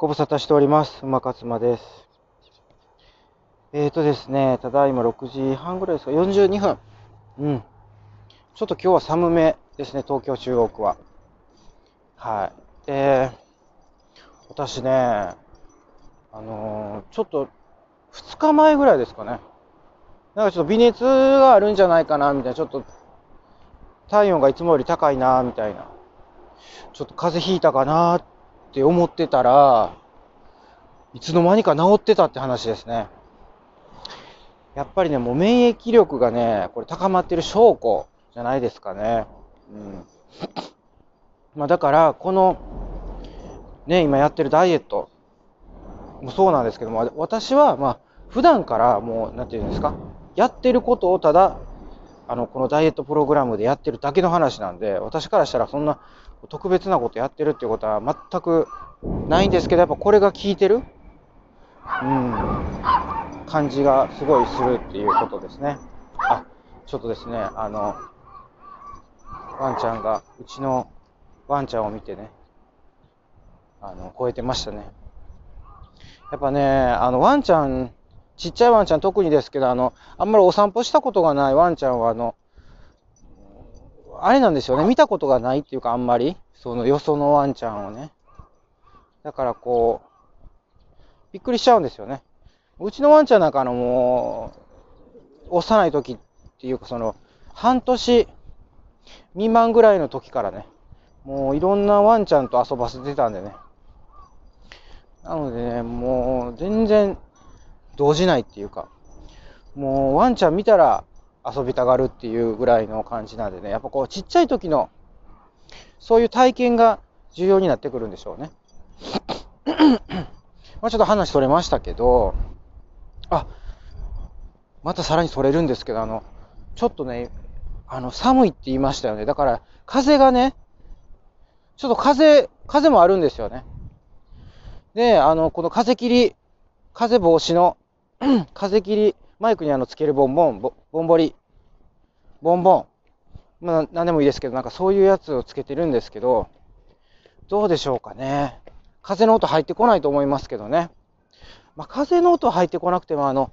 ご無沙汰しております。馬勝間です。えーとですね、ただいま6時半ぐらいですか、42分。うん。ちょっと今日は寒めですね、東京中央区は。はい。で、私ね、あのーちょっと2日前ぐらいですかね。なんかちょっと微熱があるんじゃないかな、みたいな、ちょっと体温がいつもより高いな、みたいな。ちょっと風邪ひいたかなっって思ってたら、いつの間にか治ってたって話ですね。やっぱりね、もう免疫力がね、これ高まってる証拠じゃないですかね。うん。まあだから、この、ね、今やってるダイエットもそうなんですけども、私はまあ、普段からもう、なんていうんですか、やってることをただ、あの、このダイエットプログラムでやってるだけの話なんで、私からしたらそんな特別なことやってるっていうことは全くないんですけど、やっぱこれが効いてる？うん、感じがすごいするっていうことですね。あ、ちょっとですね、あの、ワンちゃんが、うちのワンちゃんを見てね、あの、超えてましたね。やっぱね、あの、ワンちゃん、ちっちゃいワンちゃん特にですけど、あの、あんまりお散歩したことがないワンちゃんは、あの、あれなんですよね、見たことがないっていうか、あんまり、そのよそのワンちゃんをね。だからこう、びっくりしちゃうんですよね。うちのワンちゃんなんかあのもう、幼い時っていうかその、半年未満ぐらいの時からね、もういろんなワンちゃんと遊ばせてたんでね。なのでね、もう全然動じないっていうか、もうワンちゃん見たら遊びたがるっていうぐらいの感じなんでね、やっぱこうちっちゃい時のそういう体験が重要になってくるんでしょうね。まあちょっと話それましたけど、あ、またさらにそれるんですけど、あの、ちょっとね、あの、寒いって言いましたよね。だから、風がね、ちょっと風、風もあるんですよね。で、あの、この風切り、風防止の、風切り、マイクにあの、つけるボンボン、ボボンボリ、ボンボン。まあ、なんでもいいですけど、なんかそういうやつをつけてるんですけど、どうでしょうかね。風の音入ってこないと思いますけどね。まあ、風の音入ってこなくても、あの、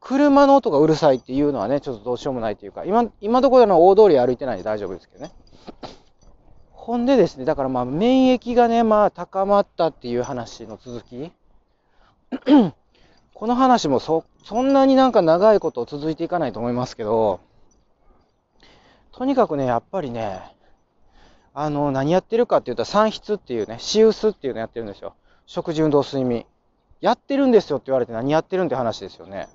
車の音がうるさいっていうのはね、ちょっとどうしようもないというか、今、今どころの大通り歩いてないんで大丈夫ですけどね。ほんでですね、だからまあ、免疫がね、まあ、高まったっていう話の続き。この話もそ、そんなになんか長いこと続いていかないと思いますけど、とにかくね、やっぱりね、あの、何やってるかって言ったら、産出っていうね、シウスっていうのやってるんですよ。食事、運動、睡眠。やってるんですよって言われて何やってるんって話ですよね。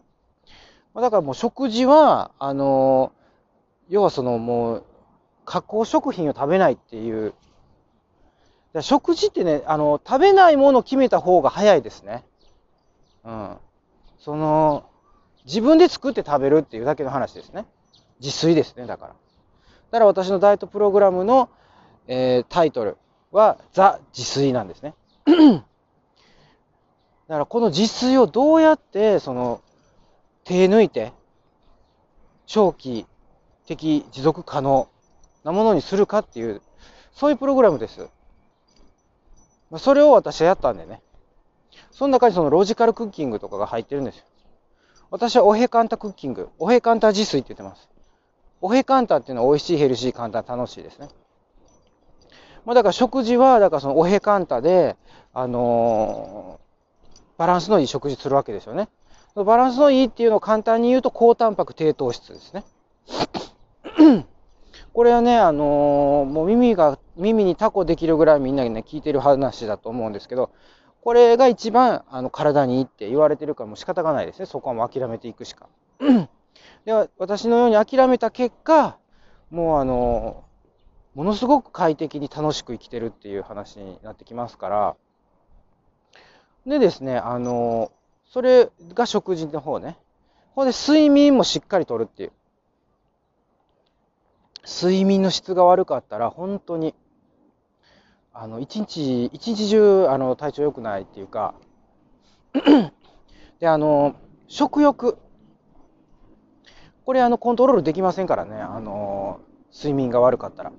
まあだからもう食事は、あの、要はそのもう、加工食品を食べないっていう。食事ってね、あの、食べないものを決めた方が早いですね。うん。その、自分で作って食べるっていうだけの話ですね。自炊ですね、だから。だから私のダイエットプログラムの、えータイトルはザ・自炊なんですね。だからこの自炊をどうやって、その、手抜いて、長期的持続可能なものにするかっていう、そういうプログラムです。まそれを私はやったんでね。その中にそのロジカルクッキングとかが入ってるんですよ。私はおへかんたクッキング、おへかんた自炊って言ってます。おへかんたっていうのは美味しい、ヘルシー、簡単、楽しいですね。まあだから食事は、だからそのおへかんたで、あのーバランスのいい食事するわけですよね。バランスのいいっていうのを簡単に言うと、高タンパク低糖質ですね。これはね、あのーもう耳が、耳にタコできるぐらいみんなにね、聞いてる話だと思うんですけど、これが一番あの体にいいって言われてるからもう仕方がないですね。そこはもう諦めていくしか。では、私のように諦めた結果、もうあのものすごく快適に楽しく生きてるっていう話になってきますから、でですね、あのそれが食事の方ね。ほんで、睡眠もしっかりとるっていう。睡眠の質が悪かったら、本当に、あの、一日、一日中、あの、体調良くないっていうか、で、あの、食欲。これ、あの、コントロールできませんからね、あの、睡眠が悪かったら。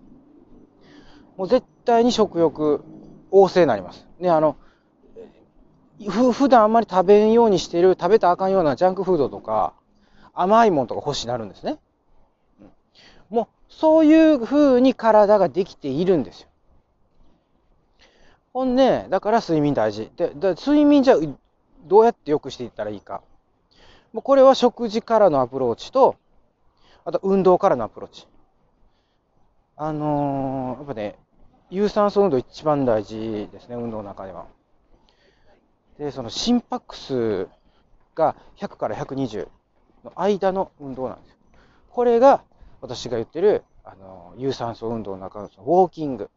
もう絶対に食欲旺盛になります。ね、あの、ふ普段あんまり食べんようにしてる、食べたらあかんようなジャンクフードとか、甘いもんとか欲しなるんですね。もう、そういう風に体ができているんですよ。ほんで、だから睡眠大事。で、で睡眠じゃどうやって良くしていったらいいか。もうこれは食事からのアプローチと、あと運動からのアプローチ。あのー、やっぱね、有酸素運動一番大事ですね、運動の中では。で、その心拍数が100から120の間の運動なんですよ。これが私が言ってる、あのー、有酸素運動の中のウォーキング。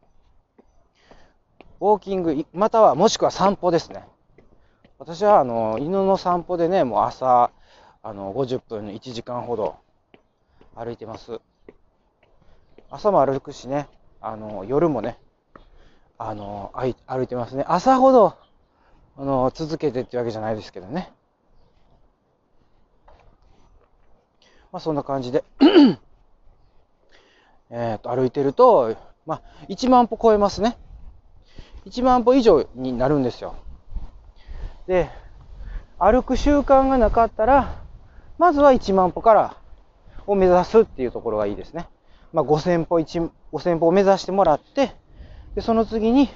ウォーキング、または、もしくは散歩ですね。私は、あの、犬の散歩でね、もう朝、あの、50分、1時間ほど歩いてます。朝も歩くしね、あの、夜もね、あの、歩いてますね。朝ほど、あの、続けてってわけじゃないですけどね。まあ、そんな感じでえっと、歩いてると、まあ、1万歩超えますね。1万歩以上になるんですよ。で、歩く習慣がなかったら、まずは1万歩からを目指すっていうところがいいですね。まあ、5000歩1、5000歩を目指してもらって、で、その次に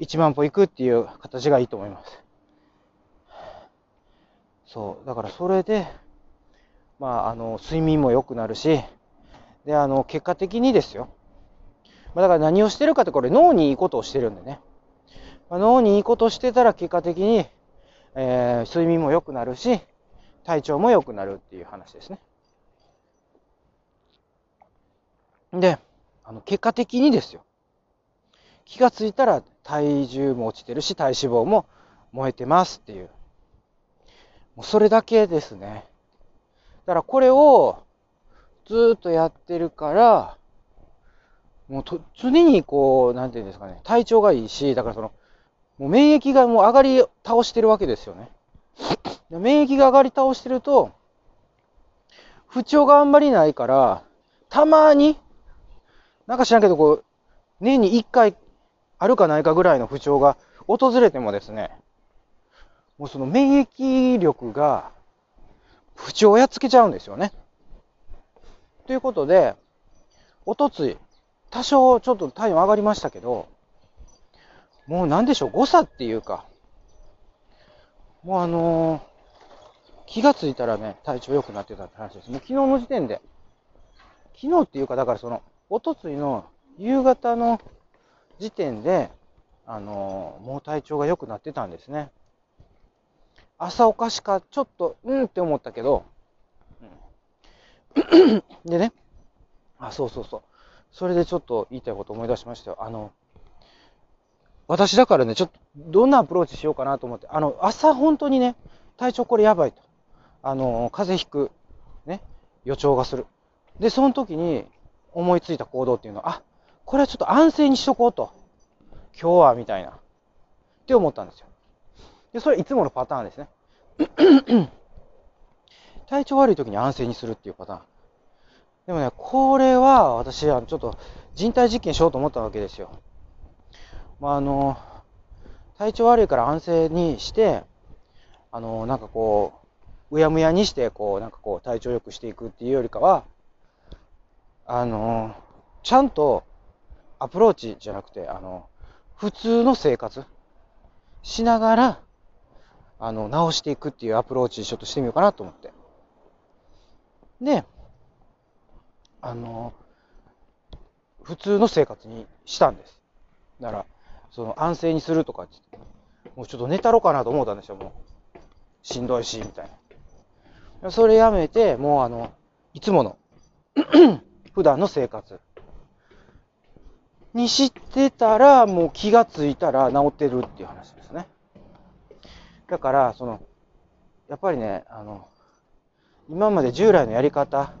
1万歩行くっていう形がいいと思います。そう。だからそれで、まあ、あの、睡眠も良くなるし、で、あの、結果的にですよ。まあ、だから何をしてるかってこれ脳にいいことをしてるんでね。まあ、脳にいいことしてたら結果的に、えー、睡眠も良くなるし、体調も良くなるっていう話ですね。で、あの、結果的にですよ。気がついたら体重も落ちてるし、体脂肪も燃えてますっていう。もうそれだけですね。だからこれをずっとやってるから、もうと常にこう、なんていうんですかね、体調がいいし、だからその、もう免疫がもう上がり倒してるわけですよね。免疫が上がり倒してると、不調があんまりないから、たまに、なんか知らんけど、こう、年に1回あるかないかぐらいの不調が訪れてもですね、もうその免疫力が不調をやっつけちゃうんですよね。ということで、おとつい、多少ちょっと体温上がりましたけど、もうなんでしょう、誤差っていうか、もうあのー、気がついたらね、体調良くなってたって話です。もう昨日の時点で、昨日っていうか、だからその、おとついの夕方の時点で、あのー、もう体調が良くなってたんですね。朝おかしか、ちょっと、うんって思ったけど、うん、でね、あ、そうそうそう。それでちょっと言いたいこと思い出しましたよ。あの、私だからね、ちょっとどんなアプローチしようかなと思って、あの、朝本当にね、体調これやばいと。あの、風邪ひく、ね、予兆がする。で、その時に思いついた行動っていうのは、あ、これはちょっと安静にしとこうと。今日は、みたいな。って思ったんですよ。で、それいつものパターンですね。体調悪い時に安静にするっていうパターン。でもね、これは私ちょっと人体実験しようと思ったわけですよ。まあ、あの、体調悪いから安静にして、あの、なんかこう、うやむやにして、こう、なんかこう、体調良くしていくっていうよりかは、あの、ちゃんとアプローチじゃなくて、あの、普通の生活しながら、あの、直していくっていうアプローチちょっとしてみようかなと思って。で、あの、普通の生活にしたんです。だから、その安静にするとかって、もうちょっと寝たろかなと思ったんですよ、もう。しんどいし、みたいな。それやめて、もうあの、いつもの 普段の生活にしてたら、もう気がついたら治ってるっていう話ですね。だから、その、やっぱりね、あの、今まで従来のやり方、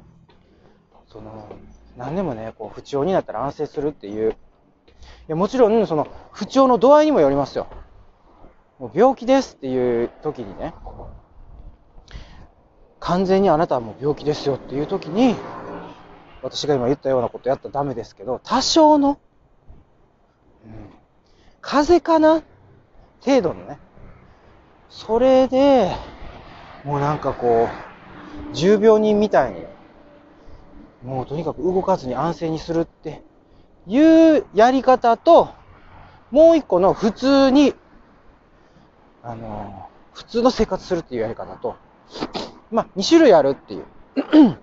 その、何でもね、こう、不調になったら安静するっていうやもちろん、その、不調の度合いにもよりますよ。もう病気ですっていう時にね、完全にあなたはもう病気ですよっていう時に、私が今言ったようなことやったらダメですけど、多少の、うん、風邪かな？程度のね、それで、もうなんかこう、重病人みたいに、もうとにかく動かずに安静にするっていうやり方と、もう一個の普通に、あの、普通の生活するっていうやり方と、まあ、2種類あるっていう。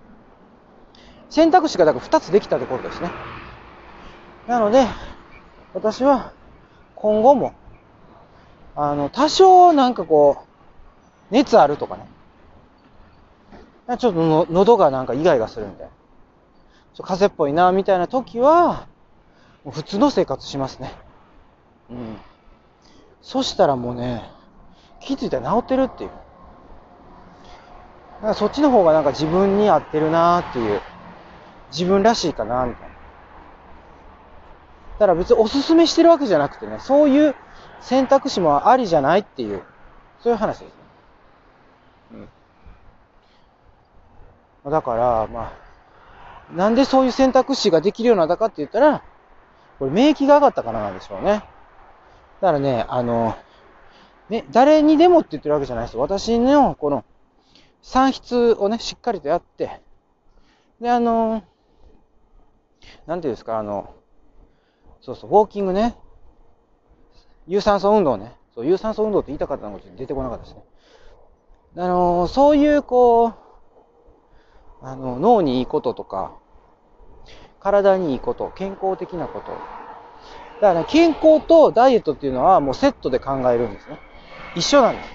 選択肢がだから2つできたところですね。なので、私は今後も、あの、多少なんかこう、熱あるとかね。ちょっとの喉がなんかイガイガするんで、ちょ風邪っぽいな、みたいな時は、もう普通の生活しますね。うん。そしたらもうね、気づいたら治ってるっていう。なんかそっちの方がなんか自分に合ってるなーっていう。自分らしいかなみたいな。だから別におすすめしてるわけじゃなくてね、そういう選択肢もありじゃないっていう、そういう話ですね。うん。だから、まあ、なんでそういう選択肢ができるようになったかって言ったら、これ免疫が上がったからなんでしょうね。だからね、あの、ね、誰にでもって言ってるわけじゃないです。私のこの算出をね、しっかりとやって、で、あの、なんていうんですか、あの、そうそう、ウォーキングね、有酸素運動ね、そう、有酸素運動って言いたかったのが出てこなかったですね。あの、そういうこう、あの、脳にいいこととか、体にいいこと、健康的なこと。だからね、健康とダイエットっていうのはもうセットで考えるんですね。一緒なんです。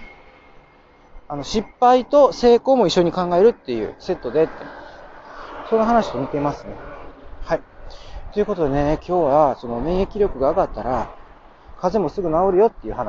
あの、失敗と成功も一緒に考えるっていうセットでって。その話と似てますね。はい。ということでね、今日はその免疫力が上がったら、風邪もすぐ治るよっていう話。